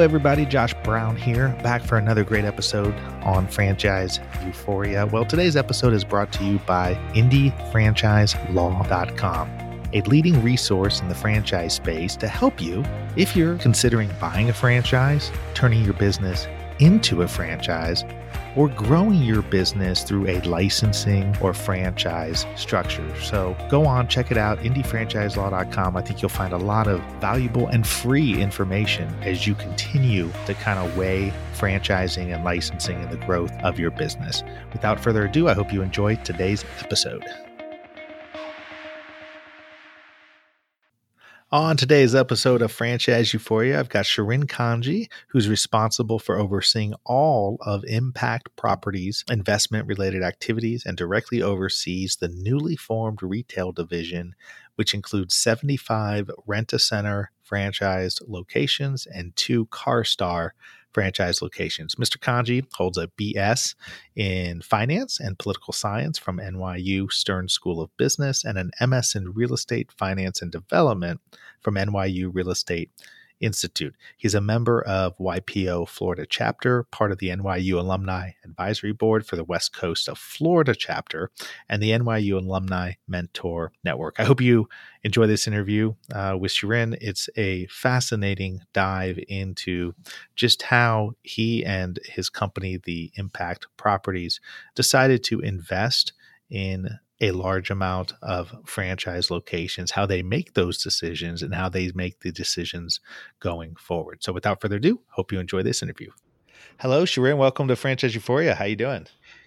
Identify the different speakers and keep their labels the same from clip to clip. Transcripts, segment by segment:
Speaker 1: Everybody. Josh Brown here, back for another great episode on franchise euphoria. Well, today's episode is brought to you by IndyFranchiseLaw.com, a leading resource in the franchise space to help you if you're considering buying a franchise, turning your business into a franchise, or growing your business through a licensing or franchise structure. So go on, check it out, indyfranchiselaw.com. I think you'll find a lot of valuable and free information as you continue to kind of weigh franchising and licensing and the growth of your business. Without further ado, I hope you enjoy today's episode. On today's episode of Franchise Euphoria, I've got Shirin Kanji, who's responsible for overseeing all of Impact Properties investment related activities and directly oversees the newly formed retail division, which includes 75 rent a center franchised locations and two CarStar franchise locations. Mr. Kanji holds a BS in finance and political science from NYU Stern School of Business and an MS in real estate finance and development from NYU Real Estate Institute. He's a member of YPO Florida chapter, part of the NYU Alumni Advisory Board for the West Coast of Florida chapter, and the NYU Alumni Mentor Network. I hope you enjoy this interview uh, with Shirin. It's a fascinating dive into just how he and his company, the Impact Properties, decided to invest in a large amount of franchise locations, how they make those decisions, and how they make the decisions going forward. So, without further ado, hope you enjoy this interview. Hello, Shirin. Welcome to Franchise Euphoria. How you doing?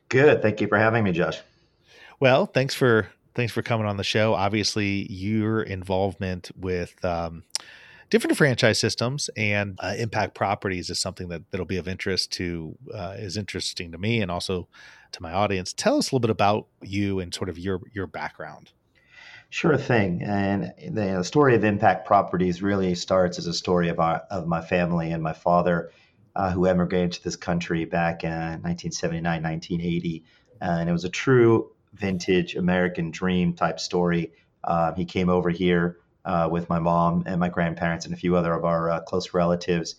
Speaker 2: Good. Thank you for having me, Josh.
Speaker 1: Well, thanks for thanks for coming on the show. Obviously, your involvement with um, different franchise systems and uh, impact properties is something that that'll be of interest to uh, is interesting to me and also to my audience. Tell us a little bit about you and sort of your your background.
Speaker 2: Sure thing. And the story of Impact Properties really starts as a story of our of my family and my father, uh, who emigrated to this country back in 1979, 1980, and it was a true vintage American dream type story. Uh, he came over here uh, with my mom and my grandparents and a few other of our uh, close relatives,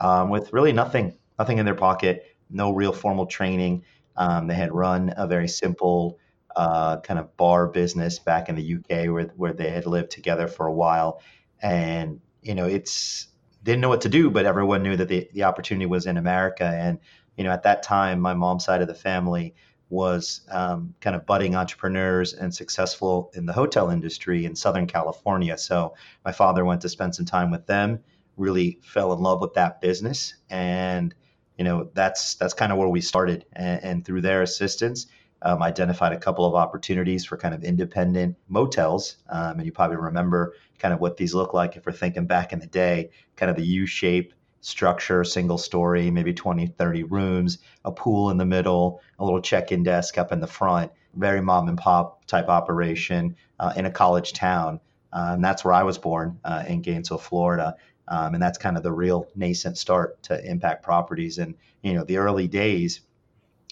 Speaker 2: um, with really nothing, nothing in their pocket, no real formal training. Um, they had run a very simple uh, kind of bar business back in the UK where, where they had lived together for a while. And, you know, it's didn't know what to do, but everyone knew that the, the opportunity was in America. And, you know, at that time, my mom's side of the family was um, kind of budding entrepreneurs and successful in the hotel industry in Southern California. So my father went to spend some time with them, really fell in love with that business. And you know that's that's kind of where we started. And, and through their assistance um, identified a couple of opportunities for kind of independent motels. Um, and you probably remember kind of what these look like if we're thinking back in the day kind of the u-shape structure single story maybe 20 30 rooms a pool in the middle a little check-in desk up in the front very mom and pop type operation uh, in a college town. Uh, and that's where i was born uh, in gainesville florida um, and that's kind of the real nascent start to impact properties. And you know, the early days,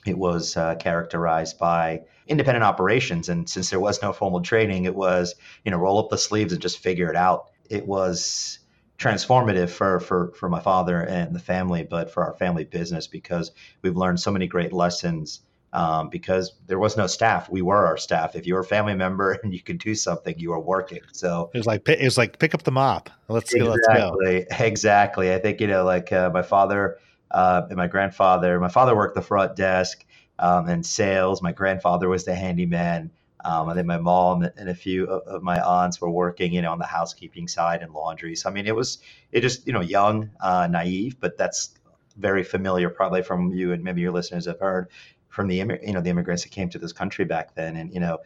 Speaker 2: it was uh, characterized by independent operations. And since there was no formal training, it was you know roll up the sleeves and just figure it out. It was transformative for for for my father and the family, but for our family business because we've learned so many great lessons um, because there was no staff. We were our staff. If you were a family member and you could do something, you were working. So
Speaker 1: it was like it was like pick up the mop. Let's
Speaker 2: exactly,
Speaker 1: go.
Speaker 2: Let's go. Exactly. I think you know, like uh, my father uh, and my grandfather. My father worked the front desk um, and sales. My grandfather was the handyman. Um, I think my mom and a few of my aunts were working, you know, on the housekeeping side and laundry. So I mean, it was it just you know young, uh, naive, but that's very familiar probably from you and maybe your listeners have heard from the you know the immigrants that came to this country back then, and you know,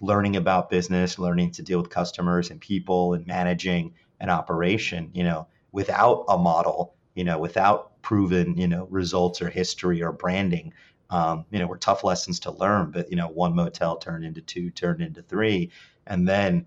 Speaker 2: learning about business, learning to deal with customers and people, and managing an operation, you know, without a model, you know, without proven you know results or history or branding. Um, you know, were tough lessons to learn, but you know, one motel turned into two, turned into three, and then,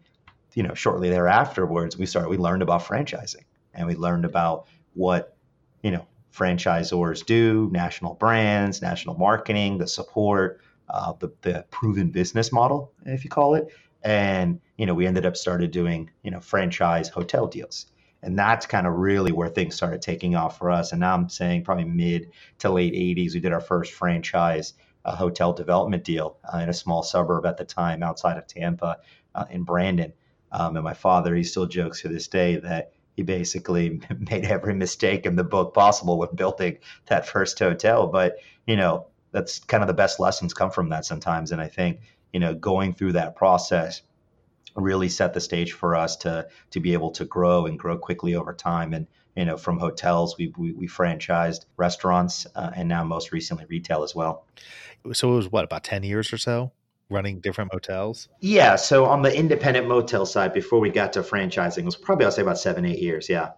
Speaker 2: you know, shortly thereafterwards, we started. We learned about franchising, and we learned about what, you know, franchisors do, national brands, national marketing, the support, uh, the, the proven business model, if you call it. And, you know, we ended up started doing, you know, franchise hotel deals. And that's kind of really where things started taking off for us. And now I'm saying probably mid to late 80s, we did our first franchise uh, hotel development deal uh, in a small suburb at the time outside of Tampa uh, in Brandon. Um, and my father, he still jokes to this day that he basically made every mistake in the book possible when building that first hotel. But, you know, that's kind of the best lessons come from that sometimes. And I think, you know, going through that process really set the stage for us to to be able to grow and grow quickly over time. And you know, from hotels, we we, we franchised restaurants, uh, and now most recently retail as well.
Speaker 1: So it was what about ten years or so running different motels?
Speaker 2: Yeah. So on the independent motel side, before we got to franchising, it was probably I'll say about seven eight years. Yeah.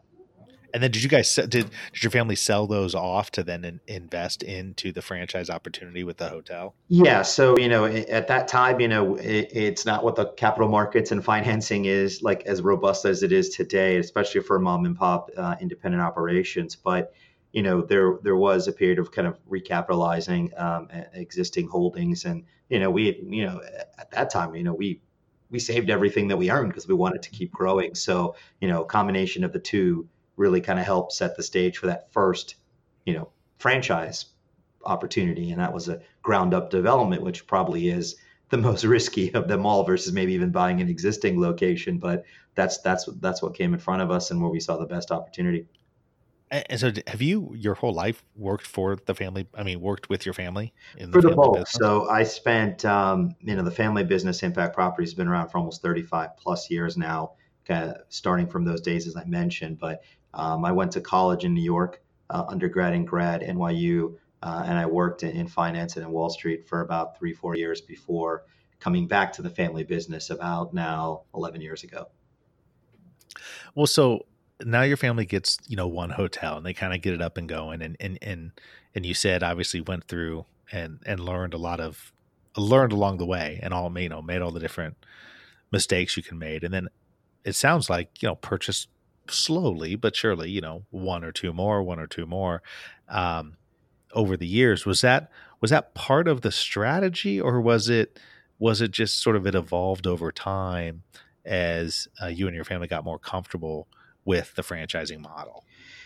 Speaker 1: And then did you guys did did your family sell those off to then in, invest into the franchise opportunity with the hotel?
Speaker 2: Yeah, so you know at that time, you know it, it's not what the capital markets and financing is like as robust as it is today, especially for mom and pop uh, independent operations. But you know there there was a period of kind of recapitalizing um, existing holdings, and you know we you know at that time you know we we saved everything that we earned because we wanted to keep growing. So you know combination of the two really kind of helped set the stage for that first, you know, franchise opportunity. And that was a ground up development, which probably is the most risky of them all versus maybe even buying an existing location. But that's that's that's what came in front of us and where we saw the best opportunity.
Speaker 1: And so, have you your whole life worked for the family? I mean, worked with your family
Speaker 2: in the for the both. So I spent, um, you know, the family business impact property has been around for almost 35 plus years now, kind of starting from those days as I mentioned. But um, I went to college in New York, uh, undergrad and grad, NYU, uh, and I worked in, in, finance and in Wall Street for about three, four years before coming back to the family business about now 11 years ago.
Speaker 1: Well, so now your family gets, you know, one hotel and they kind of get it up and going. And, and, and, and you said obviously went through and, and learned a lot of, learned along the way and all, you know, made all the different mistakes you can made. And then it sounds like, you know, purchased slowly but surely, you know, one or two more, one or two more um, over the years. Was that was that part of the strategy, or was it was it just sort of it evolved over time as uh, you and your family got more comfortable with the franchising model?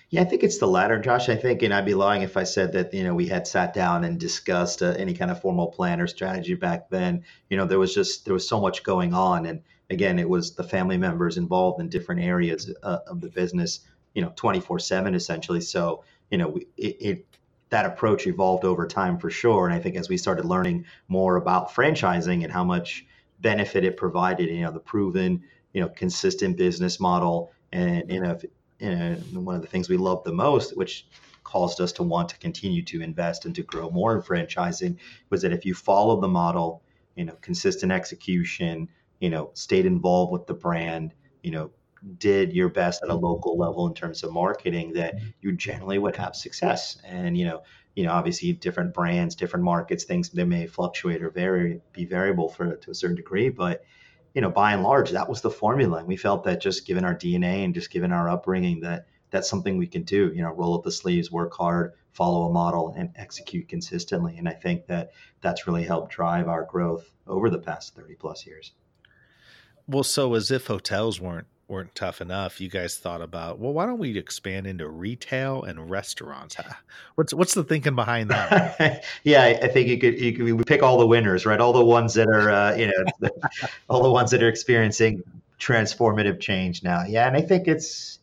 Speaker 2: Yeah, I think it's the latter, Josh. I think, and I'd be lying if I said that you know we had sat down and discussed uh, any kind of formal plan or strategy back then. You know, there was just there was so much going on, and again, it was the family members involved in different areas uh, of the business, you know, 24 seven essentially. So, you know, it, it, that approach evolved over time for sure. And I think as we started learning more about franchising and how much benefit it provided, you know, the proven, you know, consistent business model and, you know, and one of the things we love the most, which caused us to want to continue to invest and to grow more in franchising was that if you follow the model, you know, consistent execution, you know, stayed involved with the brand, you know, did your best at a local level in terms of marketing, that you generally would have success. And you know, you know, obviously different brands, different markets, things they may fluctuate or vary, be variable for to a certain degree, but you know, by and large, that was the formula. And we felt that just given our DNA and just given our upbringing, that that's something we can do. You know, roll up the sleeves, work hard, follow a model, and execute consistently. And I think that that's really helped drive our growth over the past 30 plus years.
Speaker 1: Well, so as if hotels weren't weren't tough enough, you guys thought about, well, why don't we expand into retail and restaurants? What's what's the thinking behind
Speaker 2: that? yeah, I think you could you could pick all the winners, right? All the ones that are uh, you know, all the ones that are experiencing transformative change now. Yeah, and I think it's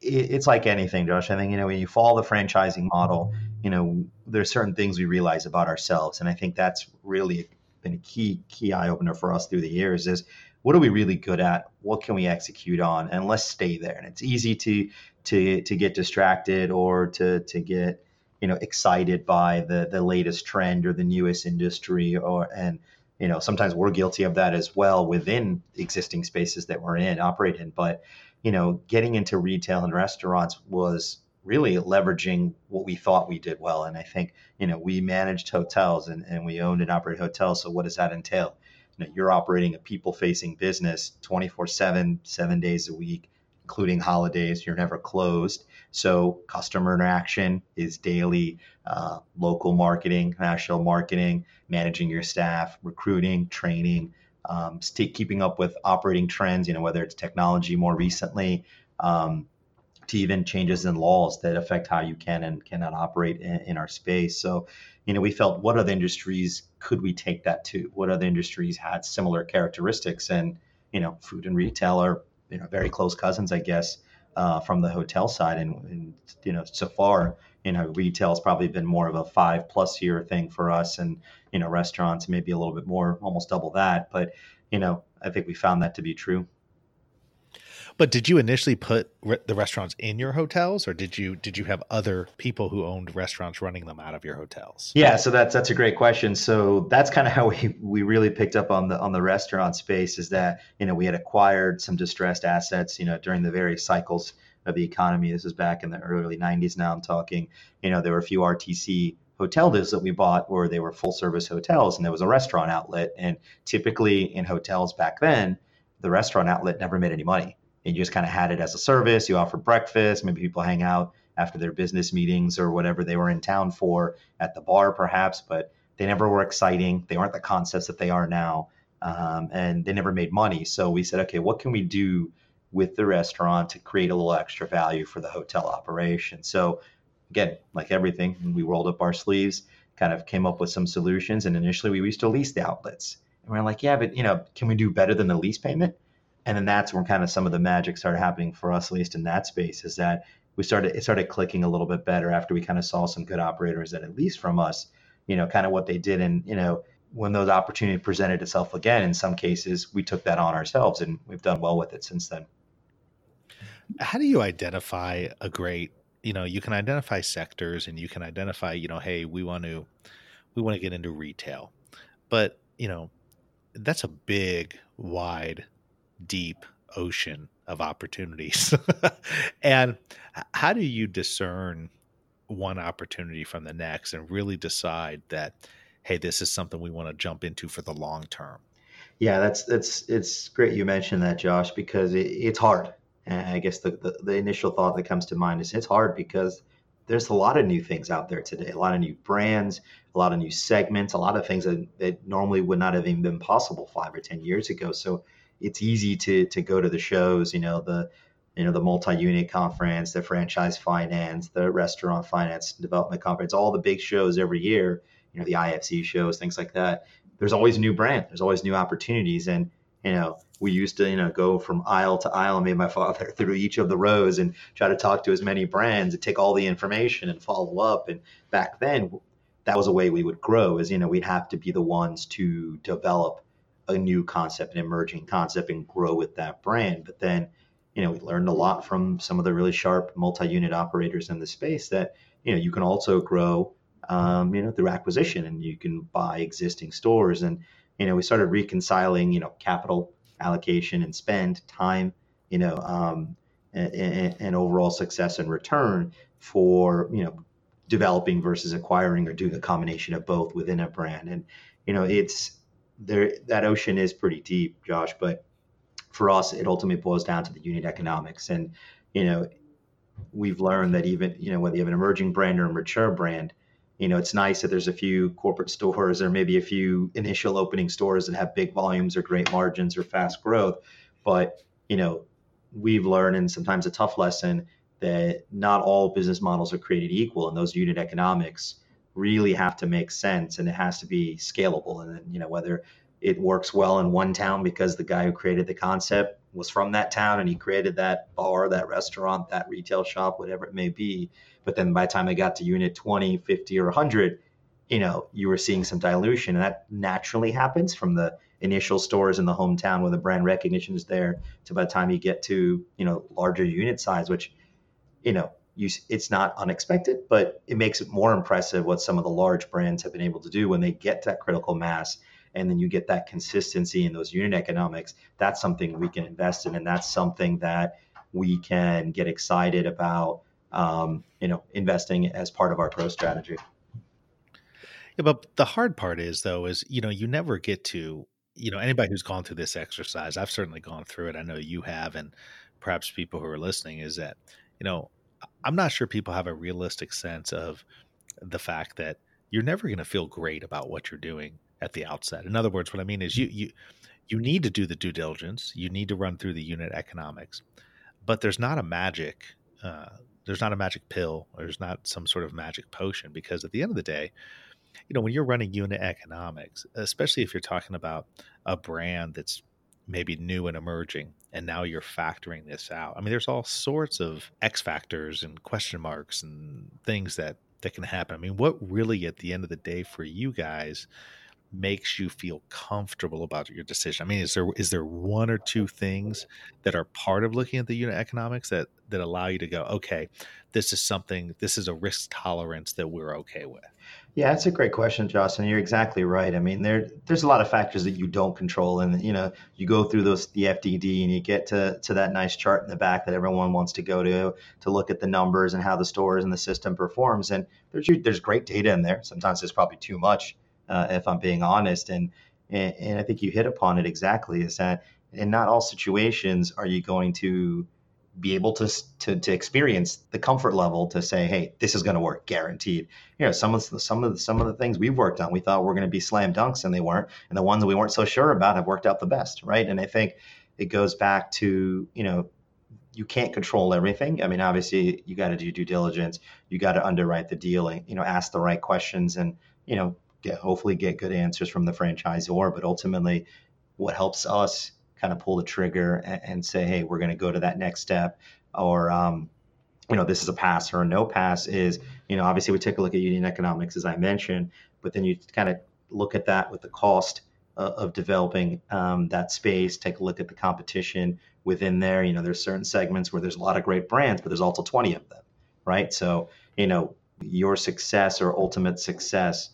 Speaker 2: it's like anything, Josh. I think you know when you follow the franchising model, you know there's certain things we realize about ourselves, and I think that's really been a key key eye opener for us through the years. Is what are we really good at? What can we execute on? And let's stay there. And it's easy to to to get distracted or to to get you know excited by the the latest trend or the newest industry or and you know sometimes we're guilty of that as well within existing spaces that we're in operate in but you know getting into retail and restaurants was really leveraging what we thought we did well and i think you know we managed hotels and, and we owned and operated hotels so what does that entail you know, you're operating a people facing business 24 7, seven days a week, including holidays. You're never closed. So customer interaction is daily, uh, local marketing, national marketing, managing your staff, recruiting, training, um, keeping up with operating trends, you know, whether it's technology more recently, um, to even changes in laws that affect how you can and cannot operate in, in our space. So, you know, we felt what other industries could we take that to? What other industries had similar characteristics? And, you know, food and retail are, you know, very close cousins, I guess, uh, from the hotel side. And, and, you know, so far, you know, retail has probably been more of a five plus year thing for us. And, you know, restaurants maybe a little bit more, almost double that. But, you know, I think we found that to be true.
Speaker 1: But did you initially put re- the restaurants in your hotels, or did you did you have other people who owned restaurants running them out of your hotels?
Speaker 2: Yeah, so that's that's a great question. So that's kind of how we we really picked up on the on the restaurant space is that you know we had acquired some distressed assets you know during the various cycles of the economy. This is back in the early '90s. Now I'm talking. You know there were a few RTC hotel deals that we bought where they were full service hotels and there was a restaurant outlet and typically in hotels back then the restaurant outlet never made any money and you just kind of had it as a service. You offered breakfast. Maybe people hang out after their business meetings or whatever they were in town for at the bar, perhaps, but they never were exciting. They aren't the concepts that they are now. Um, and they never made money. So we said, okay, what can we do with the restaurant to create a little extra value for the hotel operation? So again, like everything, we rolled up our sleeves, kind of came up with some solutions. And initially we used to lease the outlets. And we we're like, yeah, but you know, can we do better than the lease payment? And then that's when kind of some of the magic started happening for us, at least in that space, is that we started it started clicking a little bit better after we kind of saw some good operators that at least from us, you know, kind of what they did, and you know, when those opportunity presented itself again, in some cases, we took that on ourselves, and we've done well with it since then.
Speaker 1: How do you identify a great? You know, you can identify sectors, and you can identify, you know, hey, we want to, we want to get into retail, but you know, that's a big, wide deep ocean of opportunities. and how do you discern one opportunity from the next and really decide that, hey, this is something we want to jump into for the long term?
Speaker 2: Yeah, that's that's it's great you mentioned that, Josh, because it, it's hard. And I guess the, the, the initial thought that comes to mind is it's hard because there's a lot of new things out there today, a lot of new brands, a lot of new segments, a lot of things that, that normally would not have even been possible five or ten years ago. So it's easy to to go to the shows, you know, the you know the multi-unit conference, the franchise finance, the restaurant finance development conference, all the big shows every year, you know, the IFC shows, things like that. There's always new brand, there's always new opportunities and you know, we used to, you know, go from aisle to aisle, me and my father through each of the rows and try to talk to as many brands and take all the information and follow up. And back then, that was a way we would grow is, you know, we'd have to be the ones to develop a new concept, an emerging concept, and grow with that brand. But then, you know, we learned a lot from some of the really sharp multi-unit operators in the space that you know you can also grow, um, you know, through acquisition, and you can buy existing stores. And you know, we started reconciling, you know, capital allocation and spend, time, you know, um, and, and overall success and return for you know developing versus acquiring or doing a combination of both within a brand. And you know, it's there that ocean is pretty deep, Josh. But for us, it ultimately boils down to the unit economics, and you know, we've learned that even you know whether you have an emerging brand or a mature brand, you know, it's nice that there's a few corporate stores or maybe a few initial opening stores that have big volumes or great margins or fast growth, but you know, we've learned and sometimes a tough lesson that not all business models are created equal, and those unit economics really have to make sense and it has to be scalable. And then, you know, whether it works well in one town because the guy who created the concept was from that town and he created that bar, that restaurant, that retail shop, whatever it may be. But then by the time they got to unit 20, 50, or 100, you know, you were seeing some dilution. And that naturally happens from the initial stores in the hometown where the brand recognition is there to by the time you get to, you know, larger unit size, which, you know, you, it's not unexpected, but it makes it more impressive what some of the large brands have been able to do when they get that critical mass and then you get that consistency in those unit economics. That's something we can invest in, and that's something that we can get excited about, um, you know, investing as part of our growth strategy.
Speaker 1: Yeah, but the hard part is though is you know you never get to you know anybody who's gone through this exercise. I've certainly gone through it. I know you have, and perhaps people who are listening is that you know I'm not sure people have a realistic sense of the fact that you're never going to feel great about what you're doing at the outset. In other words, what I mean is you you you need to do the due diligence, you need to run through the unit economics, but there's not a magic uh, there's not a magic pill. There's not some sort of magic potion because at the end of the day, you know, when you're running unit economics, especially if you're talking about a brand that's maybe new and emerging, and now you're factoring this out. I mean, there's all sorts of X factors and question marks and things that that can happen. I mean, what really at the end of the day for you guys makes you feel comfortable about your decision? I mean, is there is there one or two things that are part of looking at the unit economics that that allow you to go, okay, this is something, this is a risk tolerance that we're okay with?
Speaker 2: Yeah, that's a great question, Justin. You're exactly right. I mean, there there's a lot of factors that you don't control, and you know, you go through those the FDD, and you get to to that nice chart in the back that everyone wants to go to to look at the numbers and how the stores and the system performs. And there's there's great data in there. Sometimes there's probably too much, uh, if I'm being honest. And, and and I think you hit upon it exactly. Is that in not all situations are you going to be able to, to to experience the comfort level to say, hey, this is going to work, guaranteed. You know, some of the, some of the, some of the things we've worked on, we thought were going to be slam dunks, and they weren't. And the ones that we weren't so sure about have worked out the best, right? And I think it goes back to you know, you can't control everything. I mean, obviously, you got to do due diligence, you got to underwrite the deal, and you know, ask the right questions, and you know, get hopefully get good answers from the franchisor. But ultimately, what helps us kind of pull the trigger and, and say, hey, we're going to go to that next step, or um, you know, this is a pass or a no pass. Is you know, obviously we take a look at unit economics as I mentioned, but then you kind of look at that with the cost uh, of developing um, that space. Take a look at the competition within there. You know, there's certain segments where there's a lot of great brands, but there's also 20 of them, right? So you know, your success or ultimate success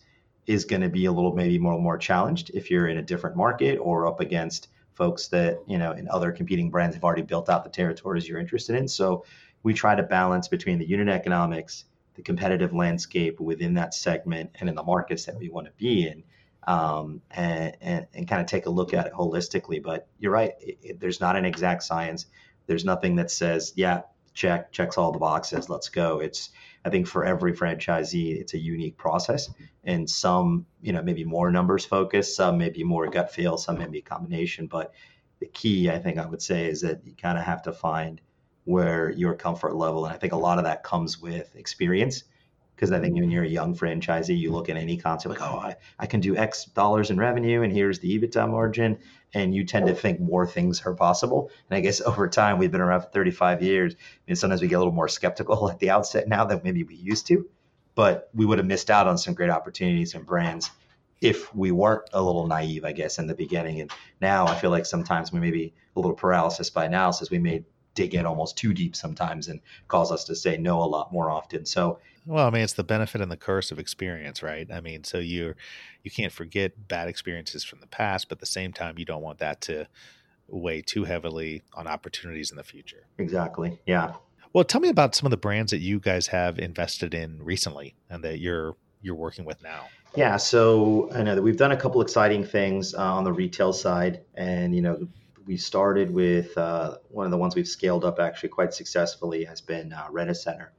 Speaker 2: is going to be a little maybe more more challenged if you're in a different market or up against folks that you know in other competing brands have already built out the territories you're interested in. So we try to balance between the unit economics, the competitive landscape within that segment, and in the markets that we want to be in, um, and, and, and kind of take a look at it holistically. But you're right, it, it, there's not an exact science. There's nothing that says, yeah, check checks all the boxes, let's go. It's I think for every franchisee, it's a unique process, and some, you know, maybe more numbers focused, some maybe more gut feel, some maybe a combination. But the key, I think, I would say, is that you kind of have to find where your comfort level, and I think a lot of that comes with experience. Because I think when you're a young franchisee, you look at any concept like, oh, I, I can do X dollars in revenue, and here's the EBITDA margin, and you tend to think more things are possible. And I guess over time, we've been around for 35 years, and sometimes we get a little more skeptical at the outset now than maybe we used to. But we would have missed out on some great opportunities and brands if we weren't a little naive, I guess, in the beginning. And now I feel like sometimes we may be a little paralysis by analysis. We may dig in almost too deep sometimes and cause us to say no a lot more often. So
Speaker 1: well, I mean, it's the benefit and the curse of experience, right? I mean, so you're you can't forget bad experiences from the past, but at the same time, you don't want that to weigh too heavily on opportunities in the future.
Speaker 2: Exactly. Yeah.
Speaker 1: Well, tell me about some of the brands that you guys have invested in recently and that you're you're working with now.
Speaker 2: Yeah, so I know that we've done a couple exciting things uh, on the retail side, and you know, we started with uh, one of the ones we've scaled up actually quite successfully has been uh, Rent-A-Center. Uh,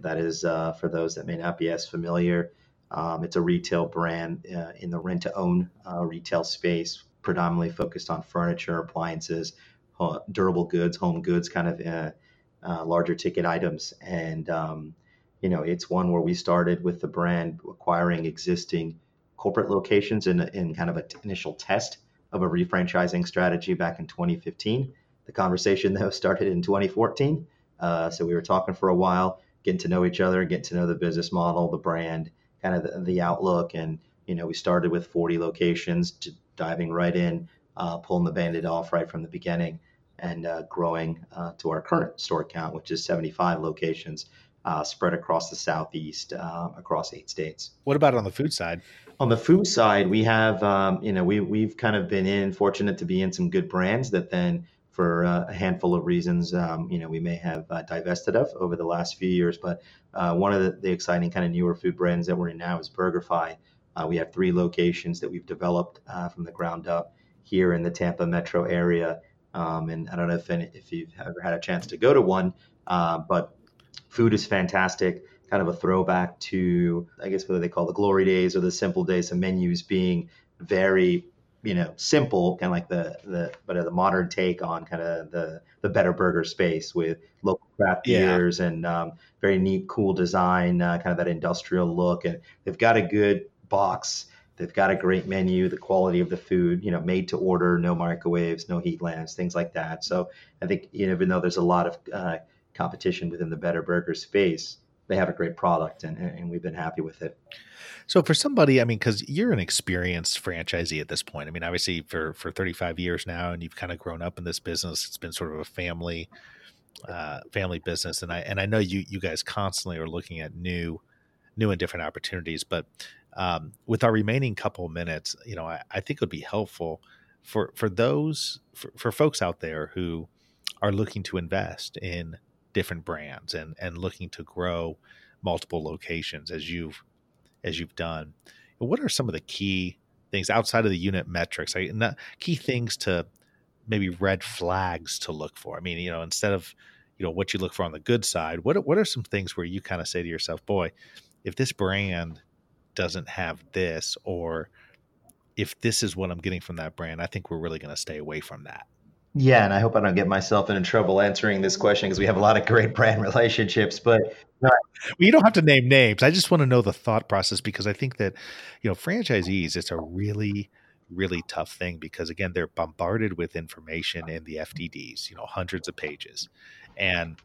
Speaker 2: that is, uh, for those that may not be as familiar, um, it's a retail brand uh, in the rent to own uh, retail space, predominantly focused on furniture, appliances, durable goods, home goods, kind of uh, uh, larger ticket items. And, um, you know, it's one where we started with the brand acquiring existing corporate locations in, in kind of an initial test of a refranchising strategy back in 2015. The conversation, though, started in 2014. Uh, so we were talking for a while, getting to know each other, getting to know the business model, the brand, kind of the, the outlook. And, you know, we started with 40 locations, to diving right in, uh, pulling the bandit off right from the beginning and uh, growing uh, to our current store count, which is 75 locations. Uh, spread across the southeast, uh, across eight states.
Speaker 1: What about on the food side?
Speaker 2: On the food side, we have, um, you know, we we've kind of been in fortunate to be in some good brands that then for uh, a handful of reasons, um, you know, we may have uh, divested of over the last few years. But uh, one of the, the, exciting kind of newer food brands that we're in now is BurgerFi. Uh, we have three locations that we've developed uh, from the ground up here in the Tampa metro area. Um, and I don't know if any, if you've ever had a chance to go to one, uh, but food is fantastic. Kind of a throwback to, I guess, what they call the glory days or the simple days. The menus being very you know simple kind of like the the but the modern take on kind of the the better burger space with local craft
Speaker 1: Yeah.
Speaker 2: beers and um, very neat cool design uh, kind of that industrial look. And they've got a good box. They've got a great menu. The quality of the food you know made to order no microwaves no heat lamps things like that. So i think you know, even though there's a lot of uh, competition within the better burger space they have a great product and, and we've been happy with it
Speaker 1: So for somebody, I mean, because you're an experienced franchisee at this point. I mean, obviously for for 35 years now, and you've kind of grown up in this business. It's been sort of a family uh, family business, and I and I know you you guys constantly are looking at new new and different opportunities. But um, with our remaining couple minutes, you know, I, I think it would be helpful for for those for, for folks out there who are looking to invest in different brands and and looking to grow multiple locations as you've as you've done. What are some of the key things outside of the unit metrics? Not, key things to maybe red flags to look for. I mean, you know, instead of you know what you look for on the good side, what what are some things where you kind of say to yourself, "Boy, if this brand doesn't have this, or if this is what I'm getting from that brand, I think we're really going to stay away from that."
Speaker 2: Yeah, and I hope I don't get myself into trouble answering this question because we have a lot of great brand relationships. But
Speaker 1: Well, you don't have to name names. I just want to know the thought process because I think that, you know, franchisees, it's a really, really tough thing because, again, they're bombarded with information in the FDDs, you know, hundreds of pages. And,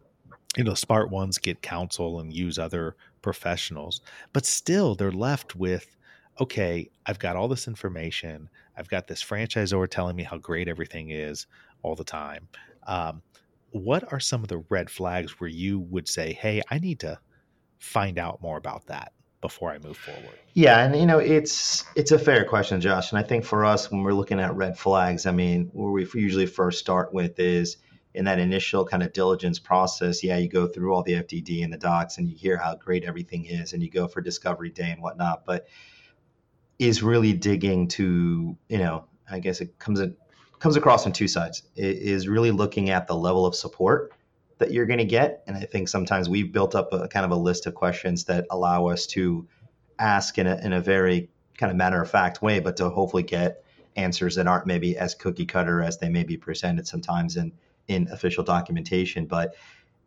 Speaker 1: you know, smart ones get counsel and use other professionals, but still they're left with, okay, I've got all this information. I've got this franchisor telling me how great everything is all the time. Um, what are some of the red flags where you would say, "Hey, I need to find out more about that before I move forward"?
Speaker 2: yeah, and you know, it's it's a fair question, Josh. And I think for us, when we're looking at red flags, I mean, where we usually first start with is in that initial kind of diligence process. Yeah, you go through all the FDD and the docs, and you hear how great everything is, and you go for discovery day and whatnot. But is really digging to, you know, I guess it comes in, comes across on two sides. It is really looking at the level of support that you're going to get, and I think sometimes we've built up a kind of a list of questions that allow us to ask in a in a very kind of matter of fact way, but to hopefully get answers that aren't maybe as cookie cutter as they may be presented sometimes in in official documentation. But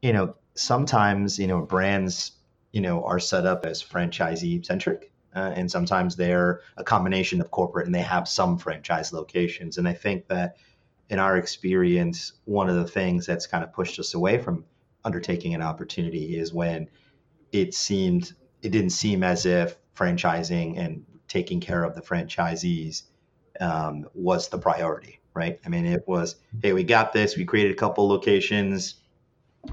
Speaker 2: you know, sometimes you know brands you know are set up as franchisee centric uh, and sometimes they're a combination of corporate and they have some franchise locations. And I think that in our experience, one of the things that's kind of pushed us away from undertaking an opportunity is when it seemed it didn't seem as if franchising and taking care of the franchisees um, was the priority, right? I mean, it was, hey, we got this. We created a couple locations.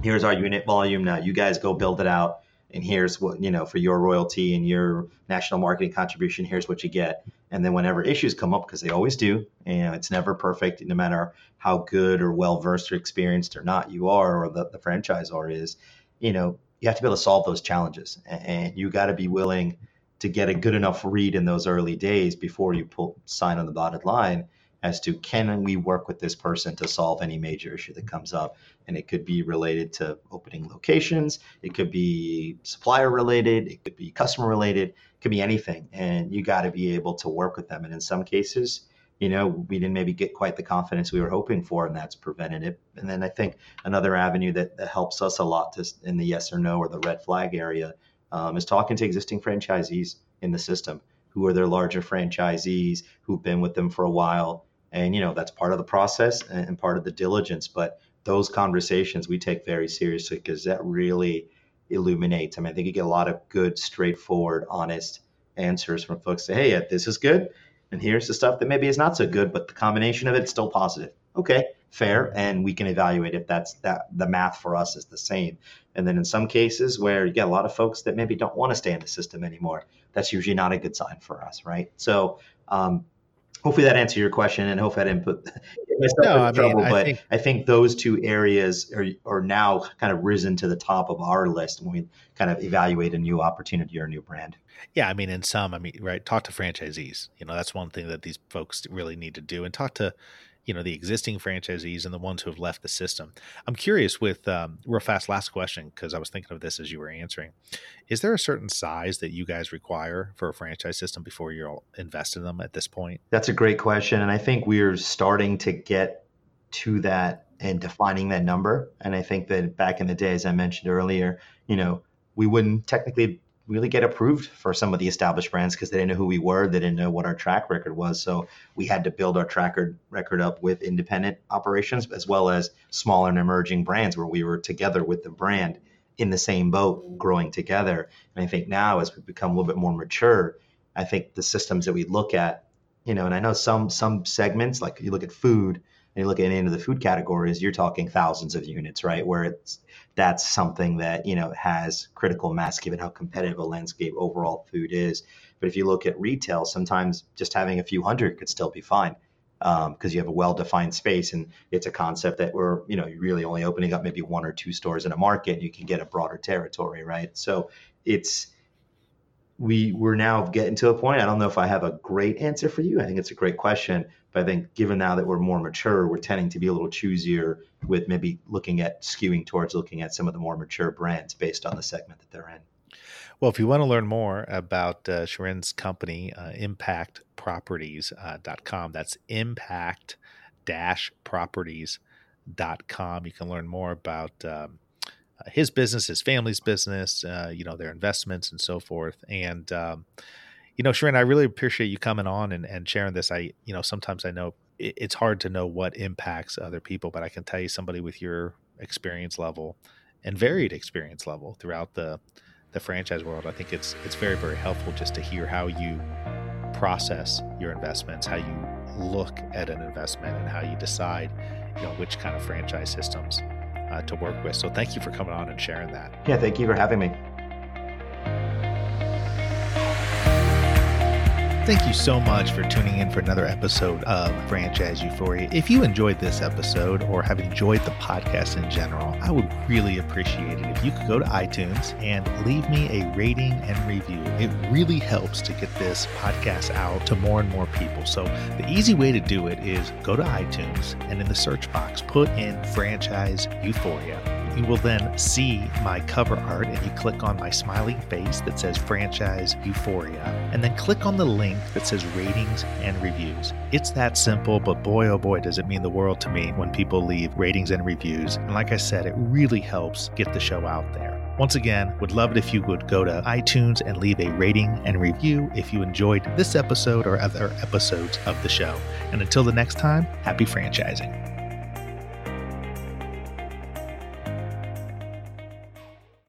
Speaker 2: Here's our unit volume. Now you guys go build it out and here's what you know for your royalty and your national marketing contribution here's what you get. And then whenever issues come up because they always do and it's never perfect no matter how good or well versed or experienced or not you are or the, the franchisor is you know you have to be able to solve those challenges. And you got to be willing to get a good enough read in those early days before you pull sign on the dotted line as to can we work with this person to solve any major issue that comes up? And it could be related to opening locations. It could be supplier related. It could be customer related. It could be anything. And you got to be able to work with them. And in some cases you know we didn't maybe get quite the confidence we were hoping for and that's prevented it. And then i think another avenue that, that helps us a lot to, in the yes or no or the red flag area um, is talking to existing franchisees in the system who are their larger franchisees who've been with them for a while and you know that's part of the process and part of the diligence but those conversations we take very seriously because that really illuminates. I mean, I think you get a lot of good, straightforward, honest answers from folks. Say, hey, this is good, and here's the stuff that maybe is not so good, but the combination of it's still positive. Okay, fair, and we can evaluate if that's that the math for us is the same. And then in some cases where you get a lot of folks that maybe don't want to stay in the system anymore, that's usually not a good sign for us, right? So. Um, hopefully that answered your question and hopefully I didn't put myself
Speaker 1: No,
Speaker 2: in
Speaker 1: I mean,
Speaker 2: trouble.
Speaker 1: I
Speaker 2: but
Speaker 1: think-
Speaker 2: I think those two areas are, are now kind of risen to the top of our list when we kind of evaluate a new opportunity or a new brand.
Speaker 1: Yeah, I mean, in some, I mean, right, talk to franchisees. You know, that's one thing that these folks really need to do, and talk to you know the existing franchisees and the ones who have left the system. I'm curious with um, real fast last question because I was thinking of this as you were answering. Is there a certain size that you guys require for a franchise system before you'll invest in them at this point?
Speaker 2: That's a great question, and I think we're starting to get to that and defining that number. And I think that back in the day, as I mentioned earlier, you know, we wouldn't technically really get approved for some of the established brands because they didn't know who we were. They didn't know what our track record was. So we had to build our track record up with independent operations as well as smaller and emerging brands where we were together with the brand in the same boat growing together. And I think now as we become a little bit more mature, I think the systems that we look at, you know, and I know some some segments, like you look at food, you look at any of the food categories, you're talking thousands of units, right? Where it's that's something that you know has critical mass given how competitive a landscape overall food is. But if you look at retail, sometimes just having a few hundred could still be fine because um, you have a well-defined space and it's a concept that we're you know really only opening up maybe one or two stores in a market you can get a broader territory right so it's we we're now getting to a point i don't know if i have a great answer for you i think it's a great question but I think given now that we're more mature, we're tending to be a little choosier with maybe looking at skewing towards looking at some of the more mature brands based on the segment that they're in.
Speaker 1: Well, if you want to learn more about uh, Shirin's company, uh, impactproperties.com, uh, that's impact properties.com. You can learn more about um, uh, his business, his family's business, uh, you know, their investments and so forth. And, um, you know, Shirin, I really appreciate you coming on and, and sharing this. I, you know, sometimes I know it, it's hard to know what impacts other people, but I can tell you somebody with your experience level and varied experience level throughout the the franchise world, I think it's it's very very helpful just to hear how you process your investments, how you look at an investment, and how you decide, you know, which kind of franchise systems uh, to work with. So thank you for coming on and sharing that.
Speaker 2: Yeah, thank you for having me.
Speaker 1: Thank you so much for tuning in for another episode of Franchise Euphoria. If you enjoyed this episode or have enjoyed the podcast in general, I would really appreciate it if you could go to iTunes and leave me a rating and review. It really helps to get this podcast out to more and more people. So, the easy way to do it is go to iTunes and in the search box, put in Franchise Euphoria you will then see my cover art and you click on my smiling face that says Franchise Euphoria, and then click on the link that says Ratings and Reviews. It's that simple, but boy oh boy, does it mean the world to me when people leave ratings and reviews. And like I said, it really helps get the show out there. Once again, would love it if you would go to iTunes and leave a rating and review if you enjoyed this episode or other episodes of the show. And until the next time, happy franchising.